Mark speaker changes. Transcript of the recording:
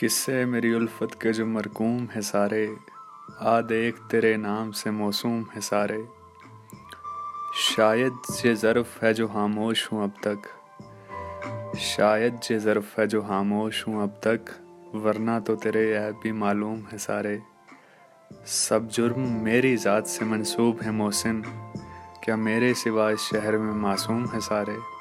Speaker 1: قصے میری الفت کے جو مرکوم ہے سارے، آ دیکھ تیرے نام سے موسوم ہے سارے۔ شاید یہ ظرف ہے جو خاموش ہوں اب تک۔ شاید یہ ظرف ہے جو خاموش ہوں اب تک۔ ورنہ تو تیرے یہ بھی معلوم ہے سارے۔ سب جرم میری ذات سے منسوب ہے محسن۔ کیا میرے سوا اس شہر میں معصوم ہے سارے؟